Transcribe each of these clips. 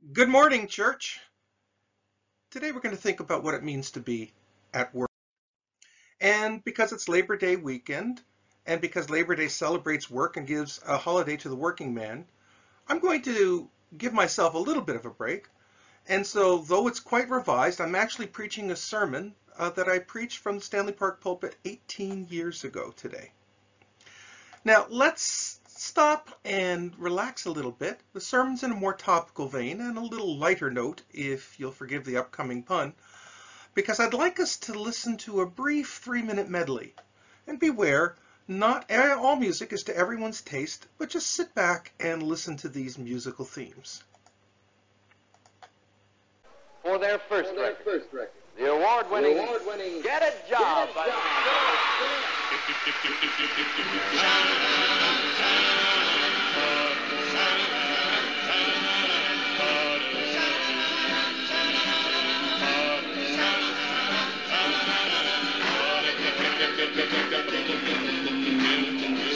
Good morning, church. Today we're going to think about what it means to be at work. And because it's Labor Day weekend, and because Labor Day celebrates work and gives a holiday to the working man, I'm going to give myself a little bit of a break. And so, though it's quite revised, I'm actually preaching a sermon uh, that I preached from the Stanley Park pulpit 18 years ago today. Now, let's stop and relax a little bit. The sermon's in a more topical vein and a little lighter note, if you'll forgive the upcoming pun, because I'd like us to listen to a brief three-minute medley. And beware, not all music is to everyone's taste, but just sit back and listen to these musical themes. For their first, For their record, first record, the award-winning, award Get a Job. Get a job. Thank you.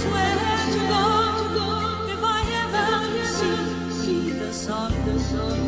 swear to God, if I ever see, the sun, the sun.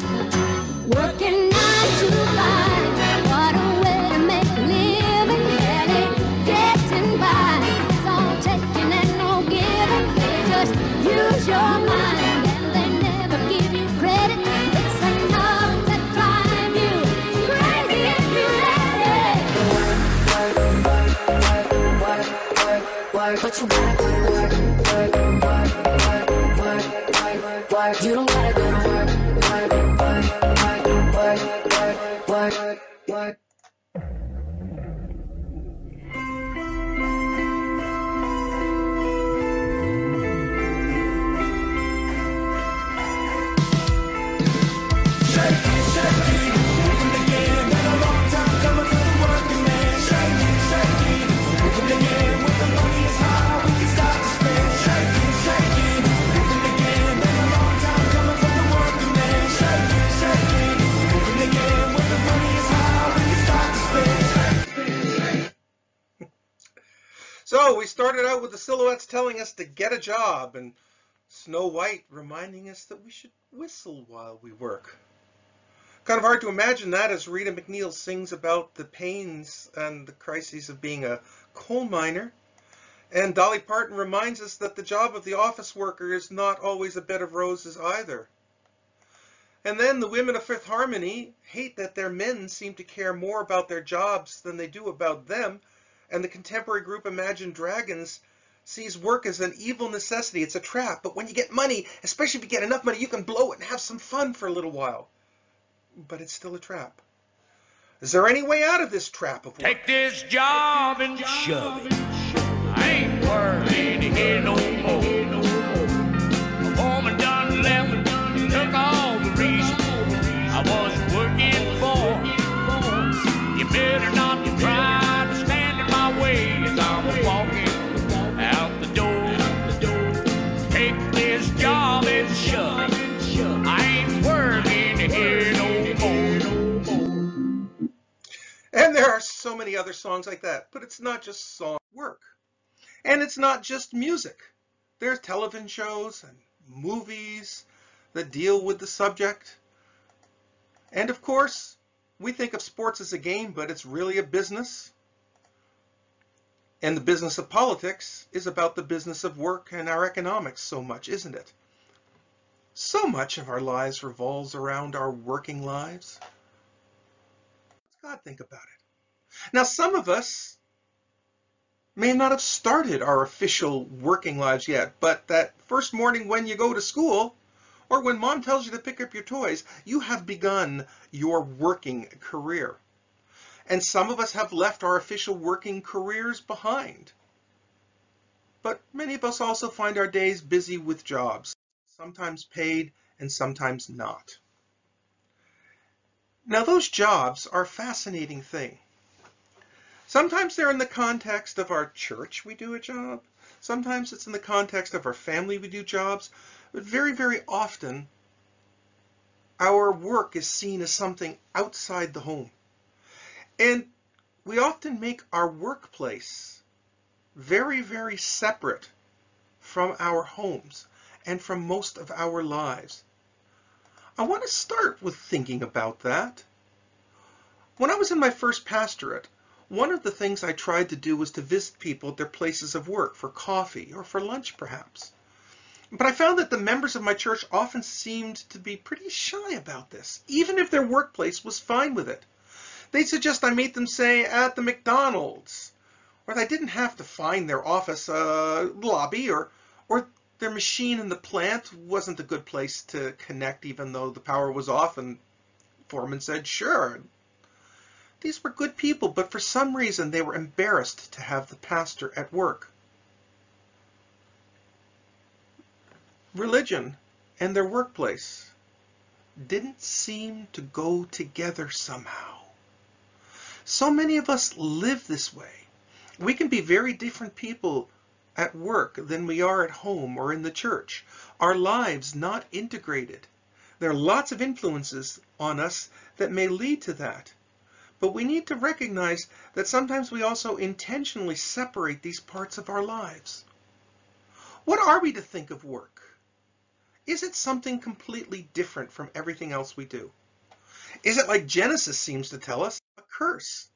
telling us to get a job, and Snow White reminding us that we should whistle while we work. Kind of hard to imagine that as Rita MacNeil sings about the pains and the crises of being a coal miner. And Dolly Parton reminds us that the job of the office worker is not always a bed of roses either. And then the women of Fifth Harmony hate that their men seem to care more about their jobs than they do about them. And the contemporary group Imagine Dragons sees work as an evil necessity. It's a trap. But when you get money, especially if you get enough money, you can blow it and have some fun for a little while. But it's still a trap. Is there any way out of this trap of work? Take this job and shove it. I ain't worried here no more. Many other songs like that, but it's not just song work. And it's not just music. There's television shows and movies that deal with the subject. And of course, we think of sports as a game, but it's really a business. And the business of politics is about the business of work and our economics so much, isn't it? So much of our lives revolves around our working lives. God think about it. Now, some of us may not have started our official working lives yet, but that first morning when you go to school, or when mom tells you to pick up your toys, you have begun your working career. And some of us have left our official working careers behind. But many of us also find our days busy with jobs, sometimes paid and sometimes not. Now those jobs are a fascinating thing. Sometimes they're in the context of our church, we do a job. Sometimes it's in the context of our family, we do jobs. But very, very often, our work is seen as something outside the home. And we often make our workplace very, very separate from our homes and from most of our lives. I want to start with thinking about that. When I was in my first pastorate, one of the things I tried to do was to visit people at their places of work for coffee or for lunch perhaps. But I found that the members of my church often seemed to be pretty shy about this, even if their workplace was fine with it. They'd suggest I meet them, say, at the McDonald's, or that I didn't have to find their office uh, lobby, or, or their machine in the plant wasn't a good place to connect, even though the power was off, and foreman said, sure. These were good people, but for some reason they were embarrassed to have the pastor at work. religion and their workplace didn't seem to go together somehow. So many of us live this way. We can be very different people at work than we are at home or in the church. Our lives not integrated. There are lots of influences on us that may lead to that. But we need to recognize that sometimes we also intentionally separate these parts of our lives. What are we to think of work? Is it something completely different from everything else we do? Is it like Genesis seems to tell us, a curse?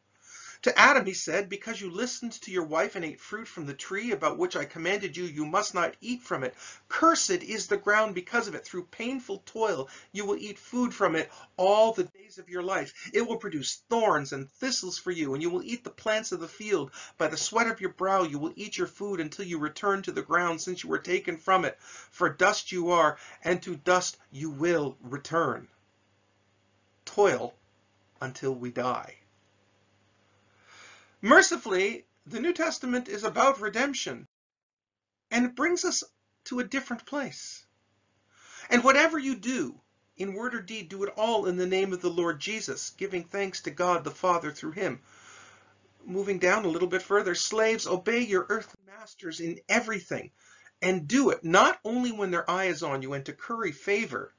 To Adam he said, Because you listened to your wife and ate fruit from the tree about which I commanded you, you must not eat from it. Cursed is the ground because of it. Through painful toil you will eat food from it all the days of your life. It will produce thorns and thistles for you, and you will eat the plants of the field. By the sweat of your brow you will eat your food until you return to the ground, since you were taken from it. For dust you are, and to dust you will return. Toil until we die. Mercifully, the New Testament is about redemption, and it brings us to a different place. And whatever you do, in word or deed, do it all in the name of the Lord Jesus, giving thanks to God the Father through him. Moving down a little bit further, slaves, obey your earthly masters in everything, and do it not only when their eye is on you and to curry favor,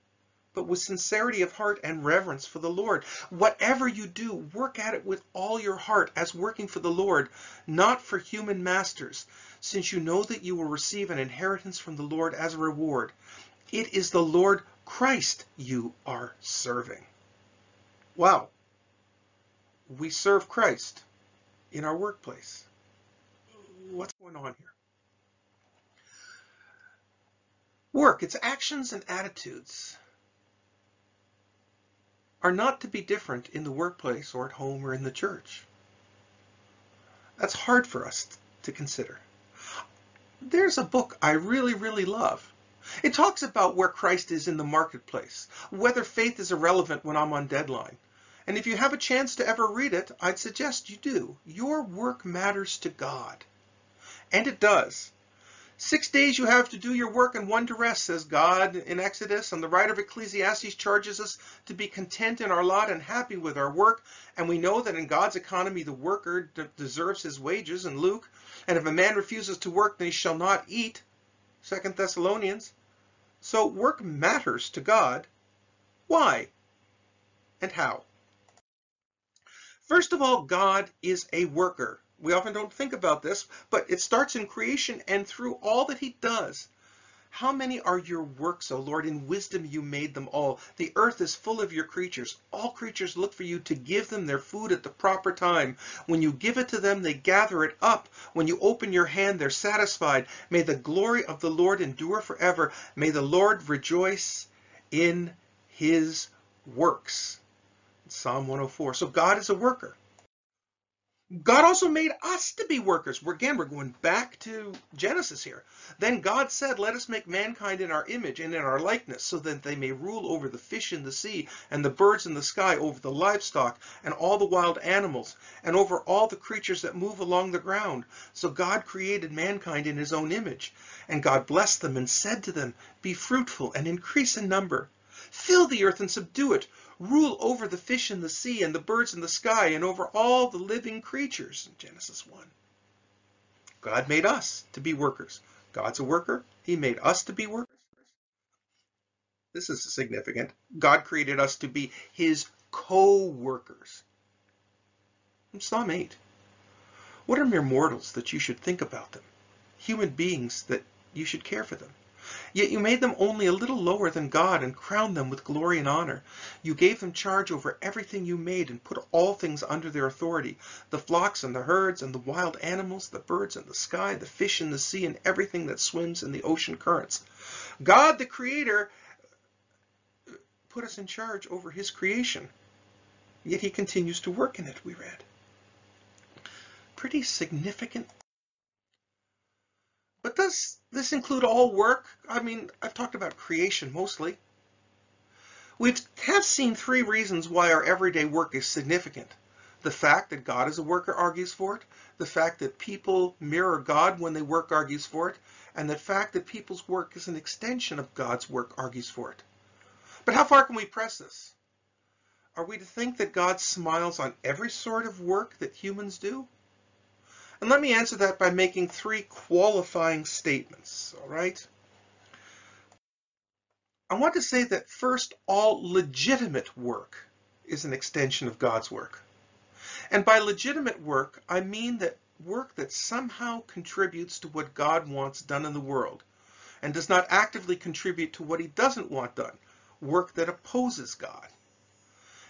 but with sincerity of heart and reverence for the Lord. Whatever you do, work at it with all your heart as working for the Lord, not for human masters, since you know that you will receive an inheritance from the Lord as a reward. It is the Lord Christ you are serving. Wow. We serve Christ in our workplace. What's going on here? Work, its actions and attitudes are not to be different in the workplace or at home or in the church. That's hard for us to consider. There's a book I really, really love. It talks about where Christ is in the marketplace, whether faith is irrelevant when I'm on deadline. And if you have a chance to ever read it, I'd suggest you do. Your work matters to God. And it does. Six days you have to do your work and one to rest, says God in Exodus. And the writer of Ecclesiastes charges us to be content in our lot and happy with our work. And we know that in God's economy, the worker deserves his wages in Luke. And if a man refuses to work, then he shall not eat. Second Thessalonians. So work matters to God. Why? And how? First of all, God is a worker. We often don't think about this, but it starts in creation and through all that he does. How many are your works, O Lord? In wisdom you made them all. The earth is full of your creatures. All creatures look for you to give them their food at the proper time. When you give it to them, they gather it up. When you open your hand, they're satisfied. May the glory of the Lord endure forever. May the Lord rejoice in his works. Psalm 104. So God is a worker. God also made us to be workers. We're, again, we're going back to Genesis here. Then God said, Let us make mankind in our image and in our likeness, so that they may rule over the fish in the sea, and the birds in the sky, over the livestock, and all the wild animals, and over all the creatures that move along the ground. So God created mankind in his own image. And God blessed them and said to them, Be fruitful and increase in number. Fill the earth and subdue it rule over the fish in the sea and the birds in the sky and over all the living creatures in Genesis 1. God made us to be workers. God's a worker. He made us to be workers. This is significant. God created us to be his co-workers. Psalm 8. What are mere mortals that you should think about them? Human beings that you should care for them. Yet you made them only a little lower than God and crowned them with glory and honor. You gave them charge over everything you made and put all things under their authority the flocks and the herds and the wild animals, the birds in the sky, the fish in the sea, and everything that swims in the ocean currents. God, the Creator, put us in charge over His creation. Yet He continues to work in it, we read. Pretty significant but does this include all work? I mean, I've talked about creation mostly. We have seen three reasons why our everyday work is significant. The fact that God is a worker argues for it. The fact that people mirror God when they work argues for it. And the fact that people's work is an extension of God's work argues for it. But how far can we press this? Are we to think that God smiles on every sort of work that humans do? And let me answer that by making three qualifying statements, all right? I want to say that first, all legitimate work is an extension of God's work. And by legitimate work, I mean that work that somehow contributes to what God wants done in the world and does not actively contribute to what he doesn't want done, work that opposes God.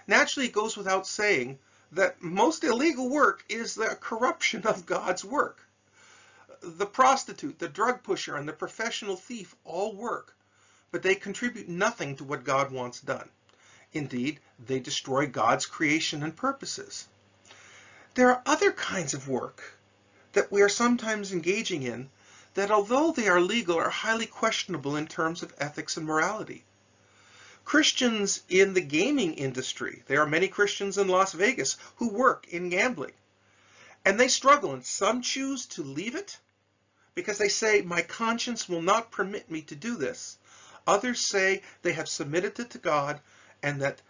Naturally, it goes without saying that most illegal work is the corruption of God's work. The prostitute, the drug pusher, and the professional thief all work, but they contribute nothing to what God wants done. Indeed, they destroy God's creation and purposes. There are other kinds of work that we are sometimes engaging in that, although they are legal, are highly questionable in terms of ethics and morality. Christians in the gaming industry. There are many Christians in Las Vegas who work in gambling. And they struggle, and some choose to leave it because they say, My conscience will not permit me to do this. Others say they have submitted it to God and that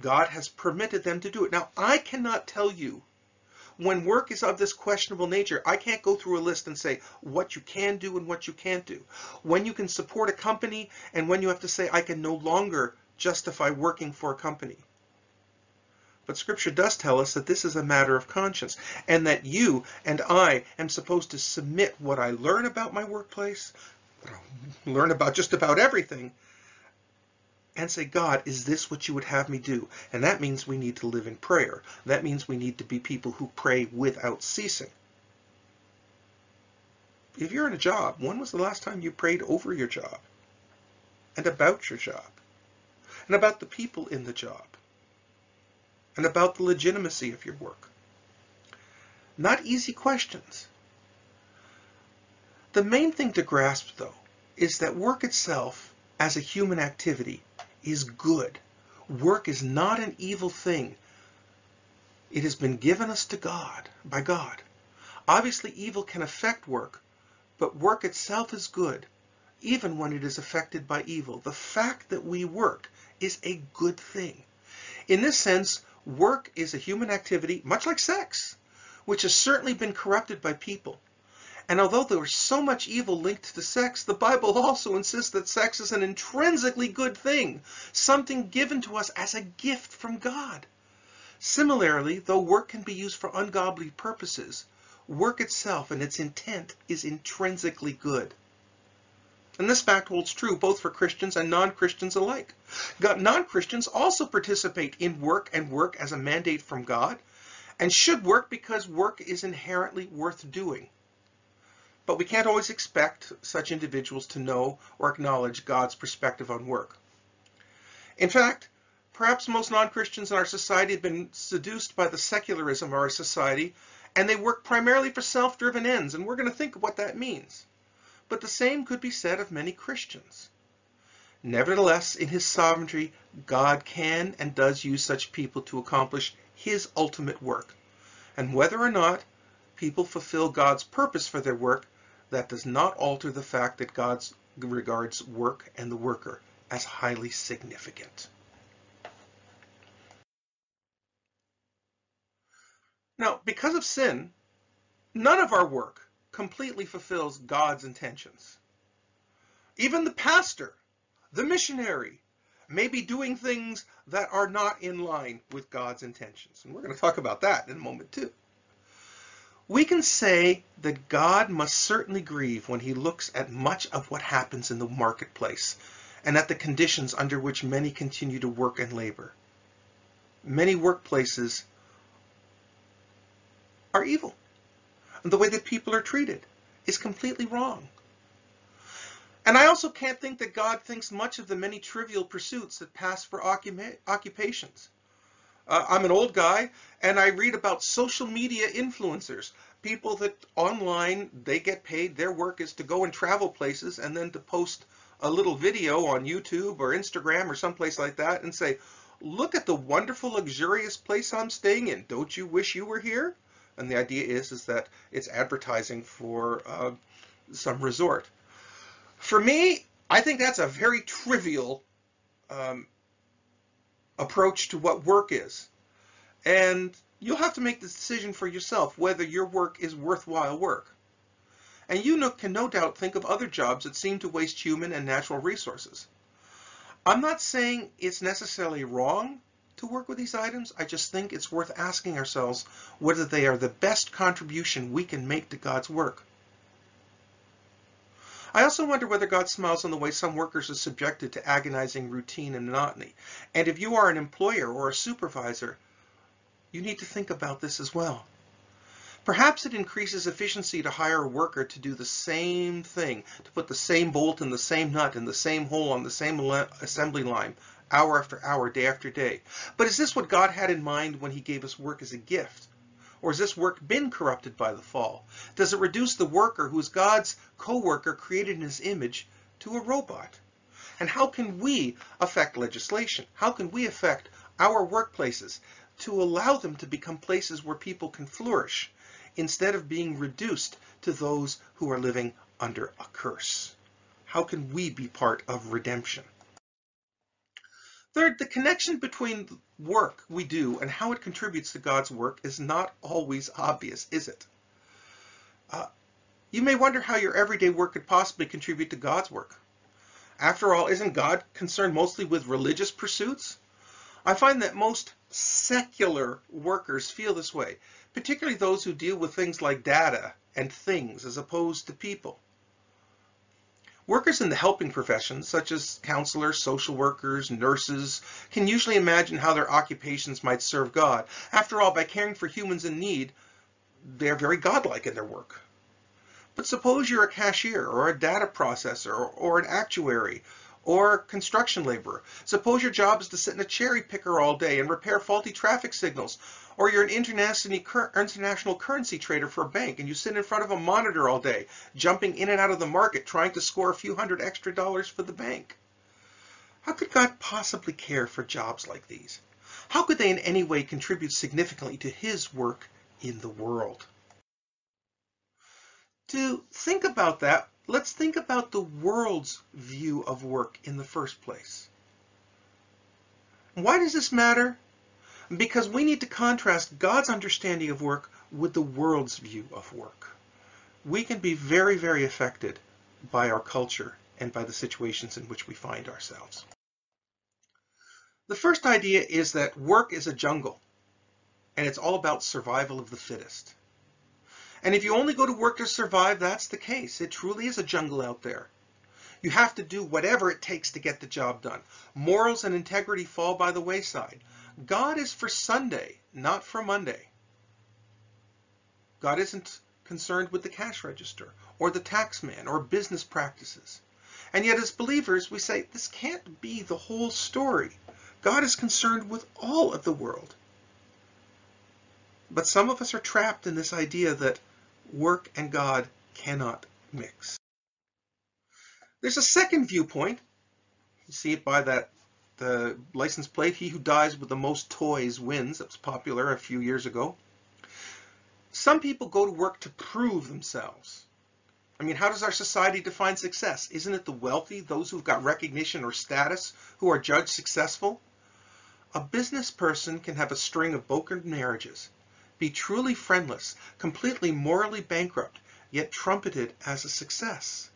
God has permitted them to do it. Now, I cannot tell you when work is of this questionable nature, I can't go through a list and say what you can do and what you can't do. When you can support a company and when you have to say, I can no longer justify working for a company. But Scripture does tell us that this is a matter of conscience and that you and I am supposed to submit what I learn about my workplace, learn about just about everything, and say, God, is this what you would have me do? And that means we need to live in prayer. That means we need to be people who pray without ceasing. If you're in a job, when was the last time you prayed over your job and about your job? And about the people in the job, and about the legitimacy of your work. Not easy questions. The main thing to grasp, though, is that work itself, as a human activity, is good. Work is not an evil thing. It has been given us to God, by God. Obviously, evil can affect work, but work itself is good, even when it is affected by evil. The fact that we work is a good thing. In this sense, work is a human activity, much like sex, which has certainly been corrupted by people. And although there is so much evil linked to sex, the Bible also insists that sex is an intrinsically good thing, something given to us as a gift from God. Similarly, though work can be used for ungodly purposes, work itself and its intent is intrinsically good. And this fact holds true both for Christians and non-Christians alike. Non-Christians also participate in work and work as a mandate from God, and should work because work is inherently worth doing. But we can't always expect such individuals to know or acknowledge God's perspective on work. In fact, perhaps most non-Christians in our society have been seduced by the secularism of our society, and they work primarily for self-driven ends, and we're going to think of what that means but the same could be said of many Christians. Nevertheless, in his sovereignty, God can and does use such people to accomplish his ultimate work. And whether or not people fulfill God's purpose for their work, that does not alter the fact that God regards work and the worker as highly significant. Now, because of sin, none of our work completely fulfills God's intentions. Even the pastor, the missionary, may be doing things that are not in line with God's intentions. And we're going to talk about that in a moment too. We can say that God must certainly grieve when he looks at much of what happens in the marketplace and at the conditions under which many continue to work and labor. Many workplaces are evil and the way that people are treated is completely wrong. And I also can't think that God thinks much of the many trivial pursuits that pass for occupations. Uh, I'm an old guy, and I read about social media influencers, people that online, they get paid, their work is to go and travel places and then to post a little video on YouTube or Instagram or someplace like that and say, look at the wonderful, luxurious place I'm staying in. Don't you wish you were here? And the idea is is that it's advertising for uh, some resort. For me, I think that's a very trivial um, approach to what work is, and you'll have to make the decision for yourself whether your work is worthwhile work. And you can no doubt think of other jobs that seem to waste human and natural resources. I'm not saying it's necessarily wrong to work with these items. I just think it's worth asking ourselves whether they are the best contribution we can make to God's work. I also wonder whether God smiles on the way some workers are subjected to agonizing routine and monotony. And if you are an employer or a supervisor, you need to think about this as well. Perhaps it increases efficiency to hire a worker to do the same thing, to put the same bolt in the same nut in the same hole on the same assembly line, hour after hour, day after day. But is this what God had in mind when he gave us work as a gift? Or has this work been corrupted by the fall? Does it reduce the worker who is God's co-worker created in his image to a robot? And how can we affect legislation? How can we affect our workplaces to allow them to become places where people can flourish instead of being reduced to those who are living under a curse? How can we be part of redemption? Third, the connection between work we do and how it contributes to God's work is not always obvious, is it? Uh, you may wonder how your everyday work could possibly contribute to God's work. After all, isn't God concerned mostly with religious pursuits? I find that most secular workers feel this way, particularly those who deal with things like data and things as opposed to people. Workers in the helping professions, such as counselors, social workers, nurses, can usually imagine how their occupations might serve God. After all, by caring for humans in need, they're very godlike in their work. But suppose you're a cashier or a data processor or an actuary or construction laborer. Suppose your job is to sit in a cherry picker all day and repair faulty traffic signals or you're an international currency trader for a bank and you sit in front of a monitor all day, jumping in and out of the market, trying to score a few hundred extra dollars for the bank. How could God possibly care for jobs like these? How could they in any way contribute significantly to his work in the world? To think about that, let's think about the world's view of work in the first place. Why does this matter? because we need to contrast God's understanding of work with the world's view of work. We can be very, very affected by our culture and by the situations in which we find ourselves. The first idea is that work is a jungle. and it's all about survival of the fittest. And if you only go to work to survive, that's the case. It truly is a jungle out there. You have to do whatever it takes to get the job done. Morals and integrity fall by the wayside. God is for Sunday, not for Monday. God isn't concerned with the cash register or the tax man or business practices. And yet as believers, we say this can't be the whole story. God is concerned with all of the world. But some of us are trapped in this idea that work and God cannot mix. There's a second viewpoint. You see it by that the license plate, he who dies with the most toys wins. That was popular a few years ago. Some people go to work to prove themselves. I mean, how does our society define success? Isn't it the wealthy, those who've got recognition or status, who are judged successful? A business person can have a string of broken marriages, be truly friendless, completely morally bankrupt, yet trumpeted as a success.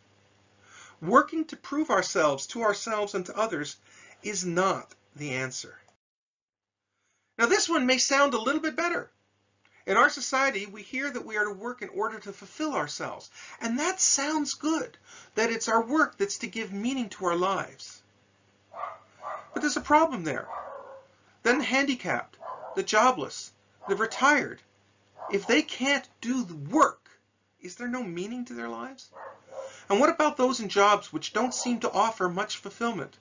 Working to prove ourselves to ourselves and to others is not the answer. Now this one may sound a little bit better. In our society, we hear that we are to work in order to fulfill ourselves. And that sounds good, that it's our work that's to give meaning to our lives. But there's a problem there. Then the handicapped, the jobless, the retired, if they can't do the work, is there no meaning to their lives? And what about those in jobs which don't seem to offer much fulfillment?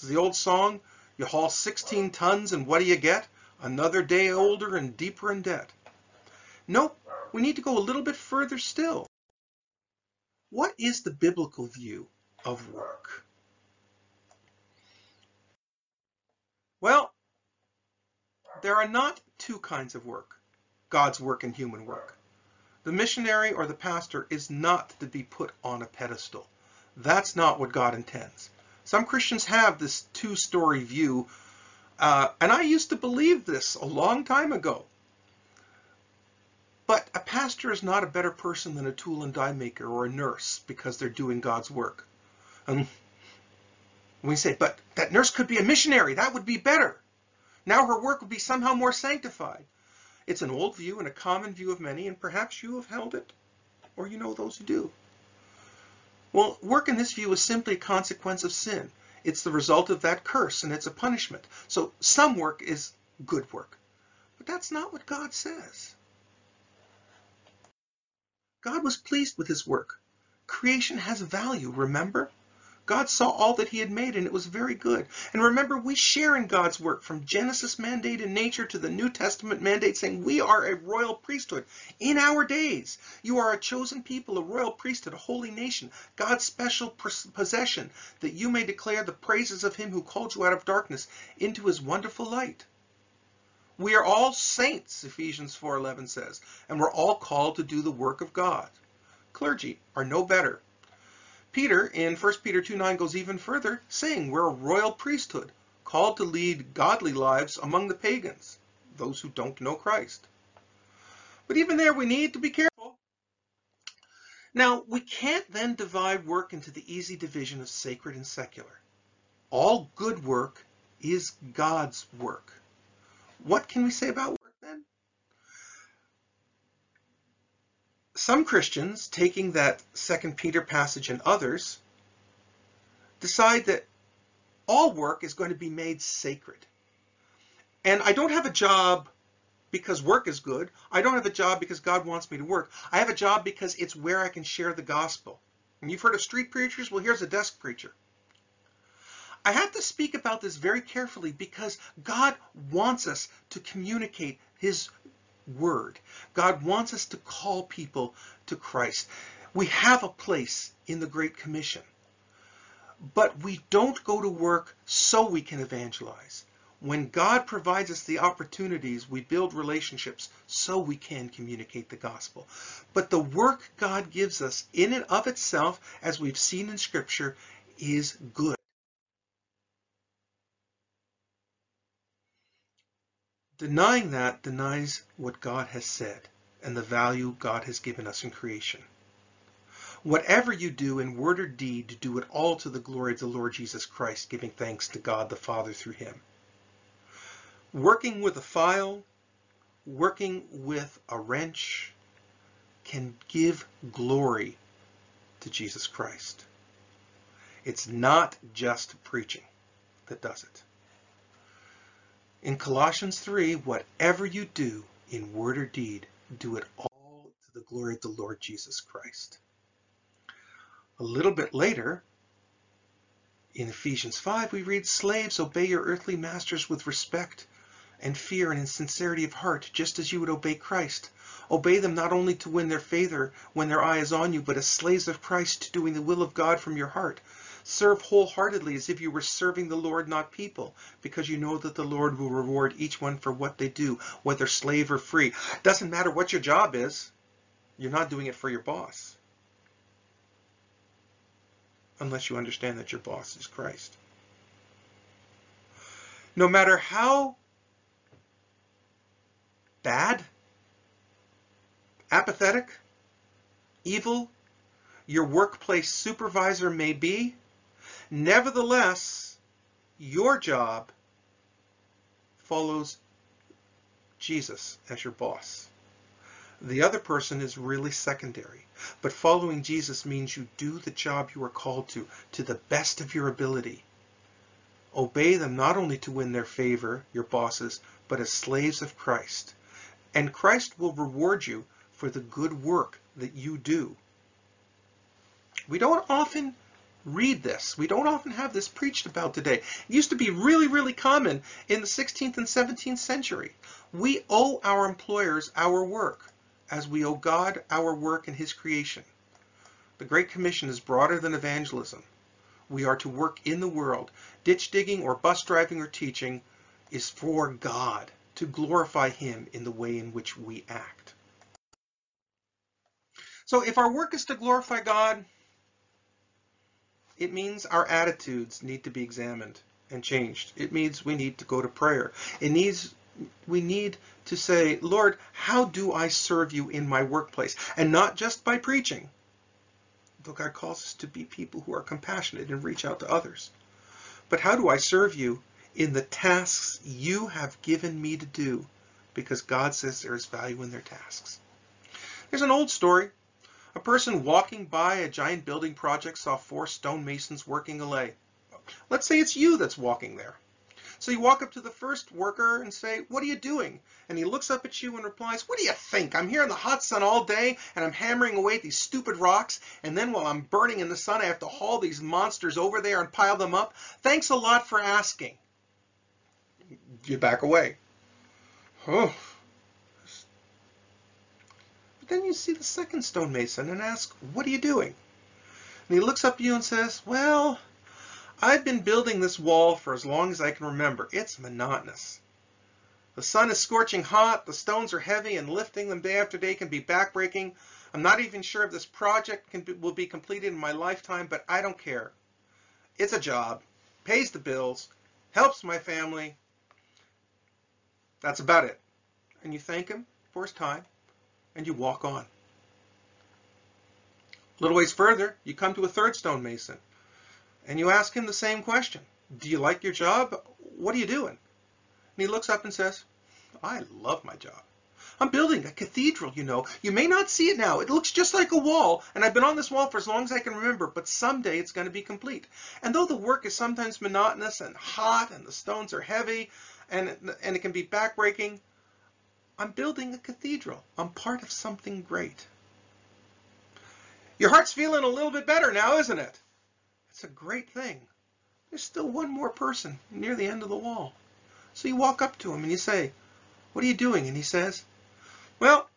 Is the old song, you haul 16 tons and what do you get? Another day older and deeper in debt. Nope, we need to go a little bit further still. What is the biblical view of work? Well, there are not two kinds of work, God's work and human work. The missionary or the pastor is not to be put on a pedestal. That's not what God intends. Some Christians have this two-story view, uh, and I used to believe this a long time ago. But a pastor is not a better person than a tool and die maker or a nurse because they're doing God's work. And we say, but that nurse could be a missionary. That would be better. Now her work would be somehow more sanctified. It's an old view and a common view of many, and perhaps you have held it, or you know those who do. Well, work in this view is simply a consequence of sin. It's the result of that curse, and it's a punishment. So some work is good work. But that's not what God says. God was pleased with his work. Creation has value, remember? God saw all that he had made and it was very good. And remember, we share in God's work from Genesis mandate in nature to the New Testament mandate saying we are a royal priesthood in our days. You are a chosen people, a royal priesthood, a holy nation, God's special possession, that you may declare the praises of him who called you out of darkness into his wonderful light. We are all saints, Ephesians 4.11 says, and we're all called to do the work of God. Clergy are no better. Peter in 1 Peter 2.9 goes even further, saying we're a royal priesthood, called to lead godly lives among the pagans, those who don't know Christ. But even there, we need to be careful. Now, we can't then divide work into the easy division of sacred and secular. All good work is God's work. What can we say about work then? Some Christians, taking that Second Peter passage and others, decide that all work is going to be made sacred. And I don't have a job because work is good. I don't have a job because God wants me to work. I have a job because it's where I can share the gospel. And you've heard of street preachers? Well, here's a desk preacher. I have to speak about this very carefully because God wants us to communicate his word. God wants us to call people to Christ. We have a place in the Great Commission, but we don't go to work so we can evangelize. When God provides us the opportunities, we build relationships so we can communicate the gospel. But the work God gives us in and of itself, as we've seen in Scripture, is good. Denying that denies what God has said and the value God has given us in creation. Whatever you do in word or deed, do it all to the glory of the Lord Jesus Christ, giving thanks to God the Father through him. Working with a file working with a wrench can give glory to Jesus Christ. It's not just preaching that does it. In Colossians 3, whatever you do in word or deed, do it all to the glory of the Lord Jesus Christ. A little bit later, in Ephesians 5, we read, Slaves, obey your earthly masters with respect and fear and in sincerity of heart, just as you would obey Christ. Obey them not only to win their favor when their eye is on you, but as slaves of Christ, doing the will of God from your heart. Serve wholeheartedly as if you were serving the Lord, not people, because you know that the Lord will reward each one for what they do, whether slave or free. Doesn't matter what your job is, you're not doing it for your boss. Unless you understand that your boss is Christ. No matter how bad, apathetic, evil your workplace supervisor may be, nevertheless, your job follows Jesus as your boss. The other person is really secondary. But following Jesus means you do the job you are called to, to the best of your ability. Obey them not only to win their favor, your bosses, but as slaves of Christ and Christ will reward you for the good work that you do. We don't often read this. We don't often have this preached about today. It used to be really, really common in the 16th and 17th century. We owe our employers our work as we owe God our work in his creation. The Great Commission is broader than evangelism. We are to work in the world. Ditch digging or bus driving or teaching is for God to glorify Him in the way in which we act. So if our work is to glorify God, it means our attitudes need to be examined and changed. It means we need to go to prayer. It needs we need to say, Lord, how do I serve you in my workplace? And not just by preaching. Though God calls us to be people who are compassionate and reach out to others. But how do I serve you in the tasks you have given me to do because God says there is value in their tasks. There's an old story. A person walking by a giant building project saw four stonemasons working away. Let's say it's you that's walking there. So you walk up to the first worker and say, what are you doing? And he looks up at you and replies, what do you think? I'm here in the hot sun all day and I'm hammering away at these stupid rocks. And then while I'm burning in the sun, I have to haul these monsters over there and pile them up. Thanks a lot for asking you back away. Then you see the second stonemason and ask, what are you doing? And he looks up at you and says, well, I've been building this wall for as long as I can remember. It's monotonous. The sun is scorching hot, the stones are heavy, and lifting them day after day can be backbreaking. I'm not even sure if this project be, will be completed in my lifetime, but I don't care. It's a job, pays the bills, helps my family, that's about it. And you thank him for his time and you walk on. A little ways further, you come to a third stonemason and you ask him the same question. Do you like your job? What are you doing? And he looks up and says, I love my job. I'm building a cathedral, you know. You may not see it now. It looks just like a wall, and I've been on this wall for as long as I can remember, but someday it's going to be complete. And though the work is sometimes monotonous and hot and the stones are heavy and, and it can be backbreaking, I'm building a cathedral. I'm part of something great. Your heart's feeling a little bit better now, isn't it? It's a great thing. There's still one more person near the end of the wall. So you walk up to him and you say, what are you doing? And he says, well,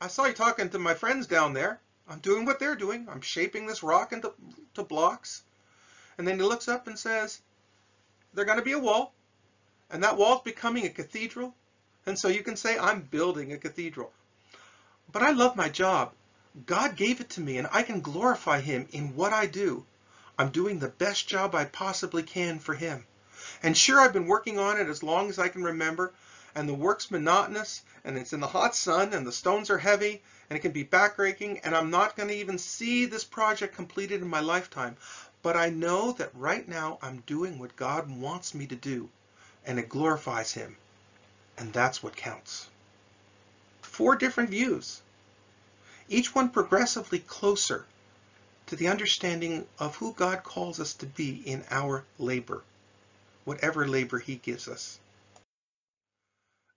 I saw you talking to my friends down there. I'm doing what they're doing. I'm shaping this rock into to blocks. And then he looks up and says, they're going to be a wall. And that wall's becoming a cathedral. And so you can say, I'm building a cathedral. But I love my job. God gave it to me, and I can glorify him in what I do. I'm doing the best job I possibly can for him. And sure, I've been working on it as long as I can remember, and the work's monotonous, and it's in the hot sun, and the stones are heavy, and it can be backbreaking, and I'm not going to even see this project completed in my lifetime. But I know that right now I'm doing what God wants me to do, and it glorifies Him. And that's what counts. four different views, each one progressively closer to the understanding of who God calls us to be in our labor, whatever labor He gives us.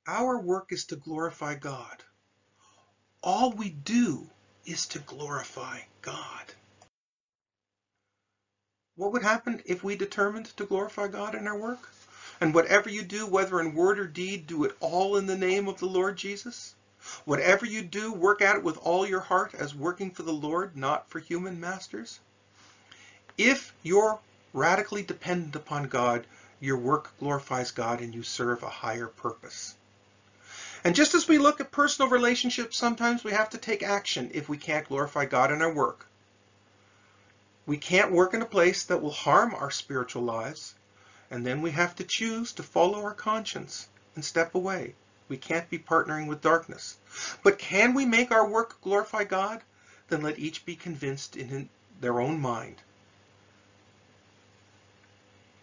Our work is to glorify God. All we do is to glorify God. What would happen if we determined to glorify God in our work? And whatever you do, whether in word or deed, do it all in the name of the Lord Jesus? Whatever you do, work at it with all your heart as working for the Lord, not for human masters? If you're radically dependent upon God, your work glorifies God and you serve a higher purpose. And just as we look at personal relationships, sometimes we have to take action if we can't glorify God in our work. We can't work in a place that will harm our spiritual lives, and then we have to choose to follow our conscience and step away. We can't be partnering with darkness. But can we make our work glorify God? Then let each be convinced in their own mind.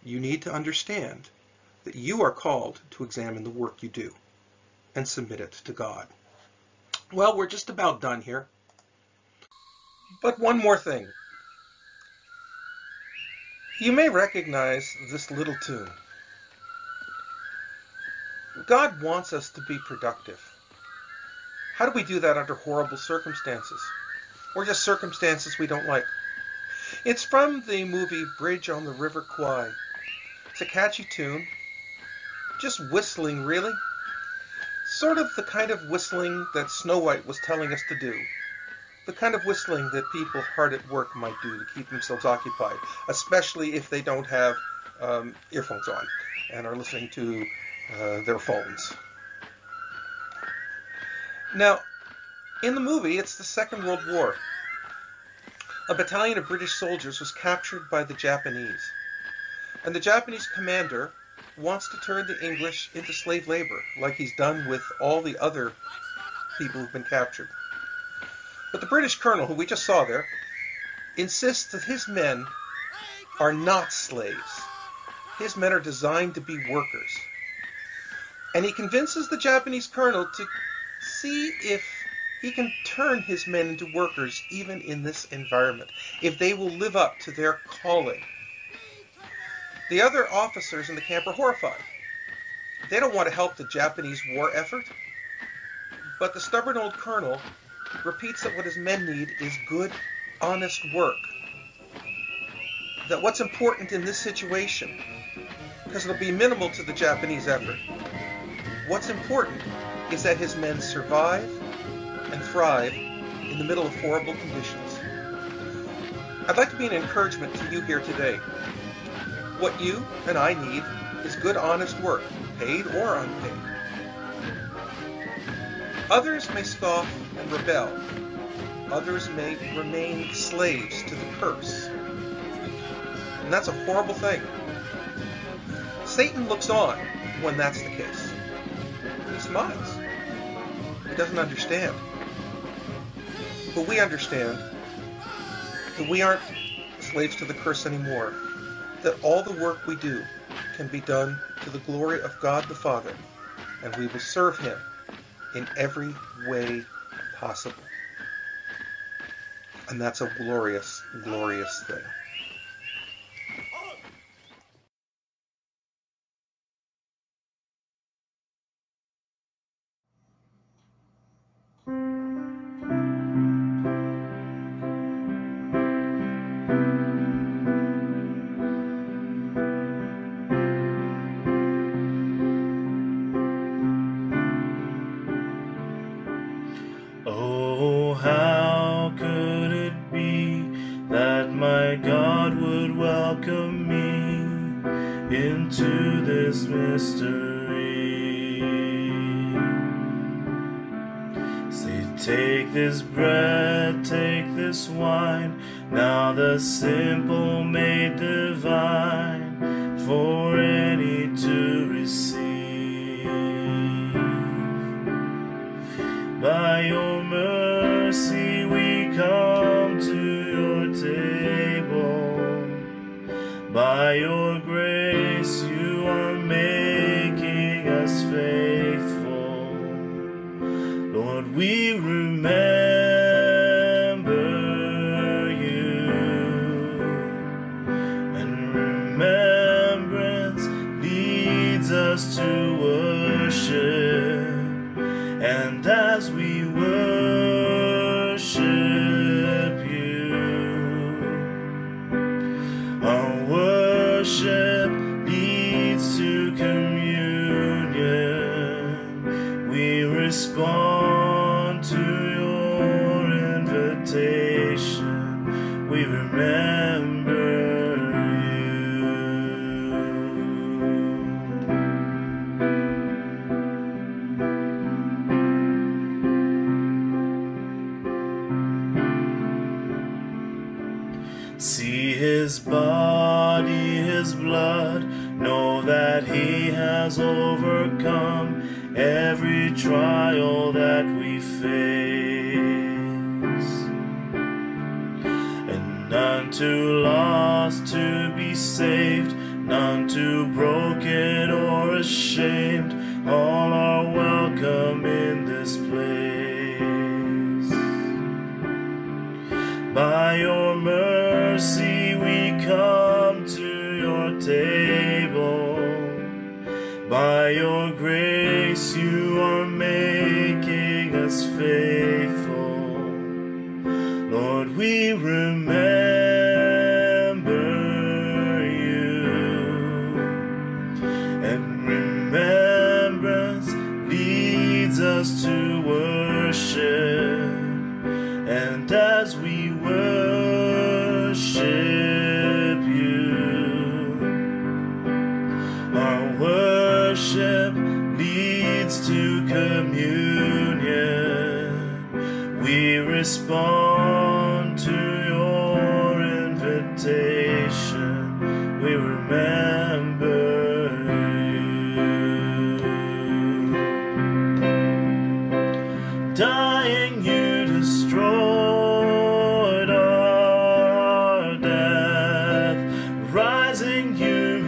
You need to understand that you are called to examine the work you do and submit it to God. Well, we're just about done here. But one more thing. You may recognize this little tune. God wants us to be productive. How do we do that under horrible circumstances? Or just circumstances we don't like? It's from the movie Bridge on the River Kwai. It's a catchy tune. Just whistling, really. Sort of the kind of whistling that Snow White was telling us to do. The kind of whistling that people hard at work might do to keep themselves occupied, especially if they don't have um, earphones on and are listening to uh, their phones. Now, in the movie, it's the Second World War. A battalion of British soldiers was captured by the Japanese. And the Japanese commander wants to turn the English into slave labor, like he's done with all the other people who've been captured. But the British colonel, who we just saw there, insists that his men are not slaves. His men are designed to be workers. And he convinces the Japanese colonel to see if he can turn his men into workers even in this environment, if they will live up to their calling. The other officers in the camp are horrified. They don't want to help the Japanese war effort. But the stubborn old colonel repeats that what his men need is good, honest work. That what's important in this situation, because it'll be minimal to the Japanese effort, what's important is that his men survive and thrive in the middle of horrible conditions. I'd like to be an encouragement to you here today. What you and I need is good, honest work, paid or unpaid. Others may scoff rebel. Others may remain slaves to the curse. And that's a horrible thing. Satan looks on when that's the case. He smiles. He doesn't understand. But we understand that we aren't slaves to the curse anymore. That all the work we do can be done to the glory of God the Father, and we will serve Him in every way possible. And that's a glorious, glorious thing. Say, take this bread, take this wine, now the simple made divine for any to receive. By your overcome every trial that we face. And none too lost to be saved, none too broken or ashamed, all are welcome in this place. By your mercy we come to your table. By your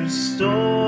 you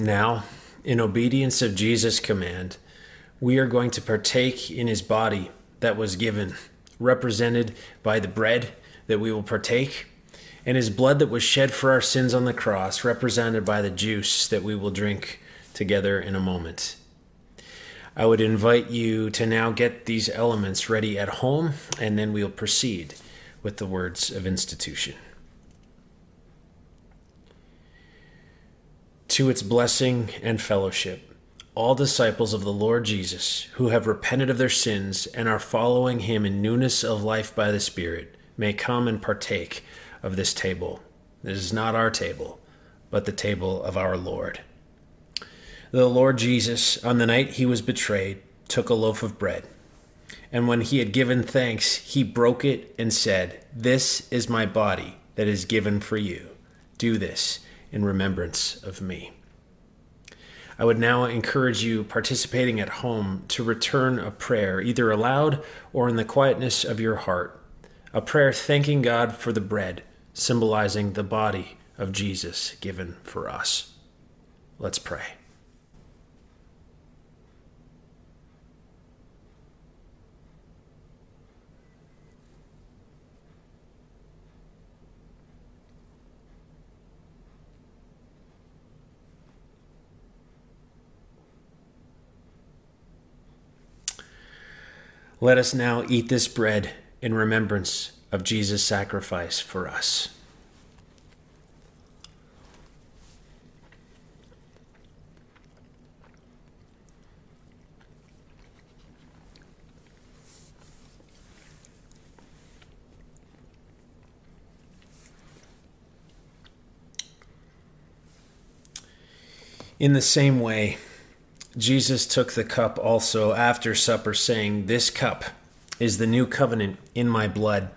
now, in obedience of Jesus' command, we are going to partake in his body that was given, represented by the bread that we will partake, and his blood that was shed for our sins on the cross, represented by the juice that we will drink together in a moment. I would invite you to now get these elements ready at home, and then we'll proceed with the words of institution. To its blessing and fellowship. All disciples of the Lord Jesus who have repented of their sins and are following him in newness of life by the Spirit may come and partake of this table. This is not our table, but the table of our Lord. The Lord Jesus, on the night he was betrayed, took a loaf of bread. And when he had given thanks, he broke it and said, This is my body that is given for you. Do this in remembrance of me. I would now encourage you participating at home to return a prayer, either aloud or in the quietness of your heart, a prayer thanking God for the bread, symbolizing the body of Jesus given for us. Let's pray. Let us now eat this bread in remembrance of Jesus' sacrifice for us. In the same way, Jesus took the cup also after supper, saying, This cup is the new covenant in my blood.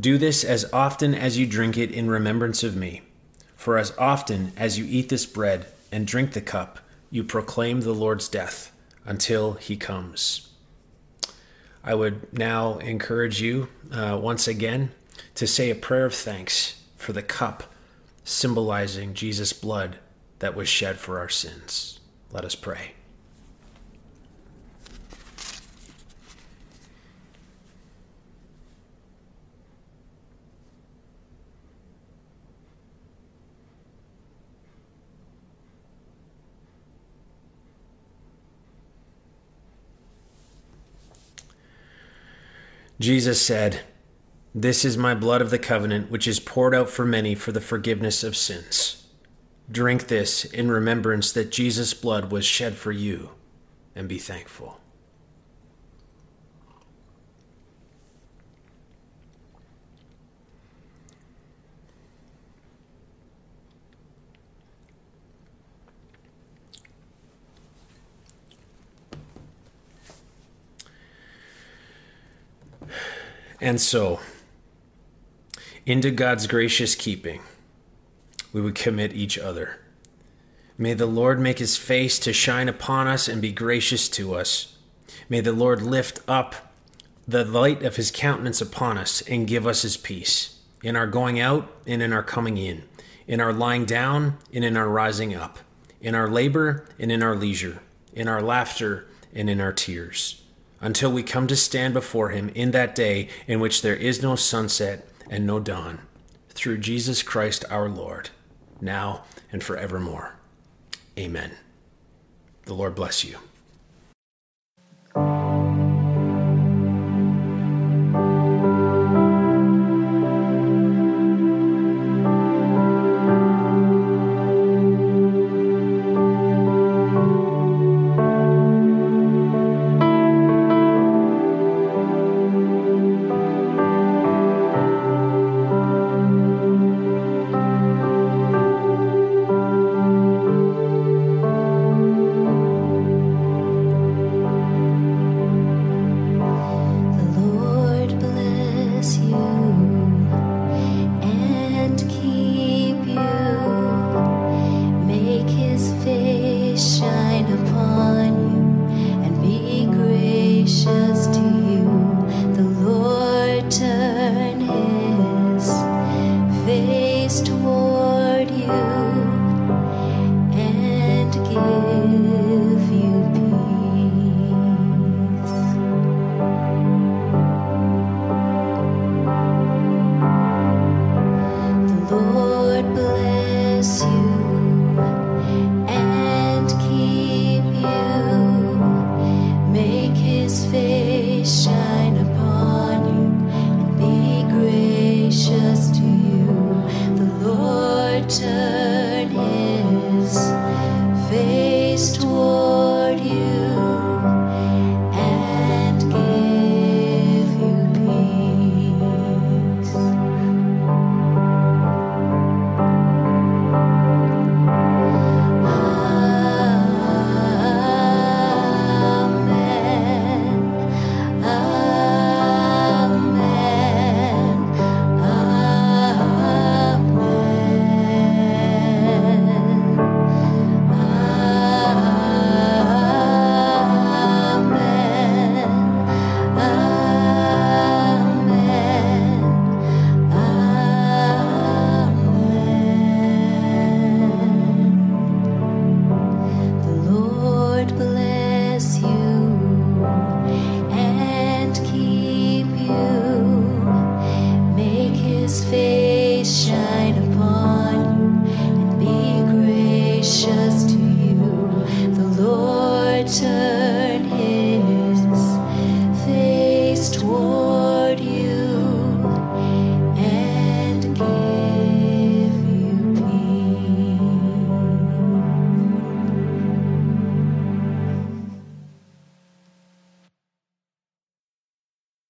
Do this as often as you drink it in remembrance of me. For as often as you eat this bread and drink the cup, you proclaim the Lord's death until he comes. I would now encourage you uh, once again to say a prayer of thanks for the cup symbolizing Jesus' blood that was shed for our sins. Let us pray. Jesus said, This is my blood of the covenant, which is poured out for many for the forgiveness of sins. Drink this in remembrance that Jesus' blood was shed for you, and be thankful. And so, into God's gracious keeping, we would commit each other. May the Lord make his face to shine upon us and be gracious to us. May the Lord lift up the light of his countenance upon us and give us his peace in our going out and in our coming in, in our lying down and in our rising up, in our labor and in our leisure, in our laughter and in our tears, until we come to stand before him in that day in which there is no sunset and no dawn, through Jesus Christ our Lord, now and forevermore. Amen. The Lord bless you.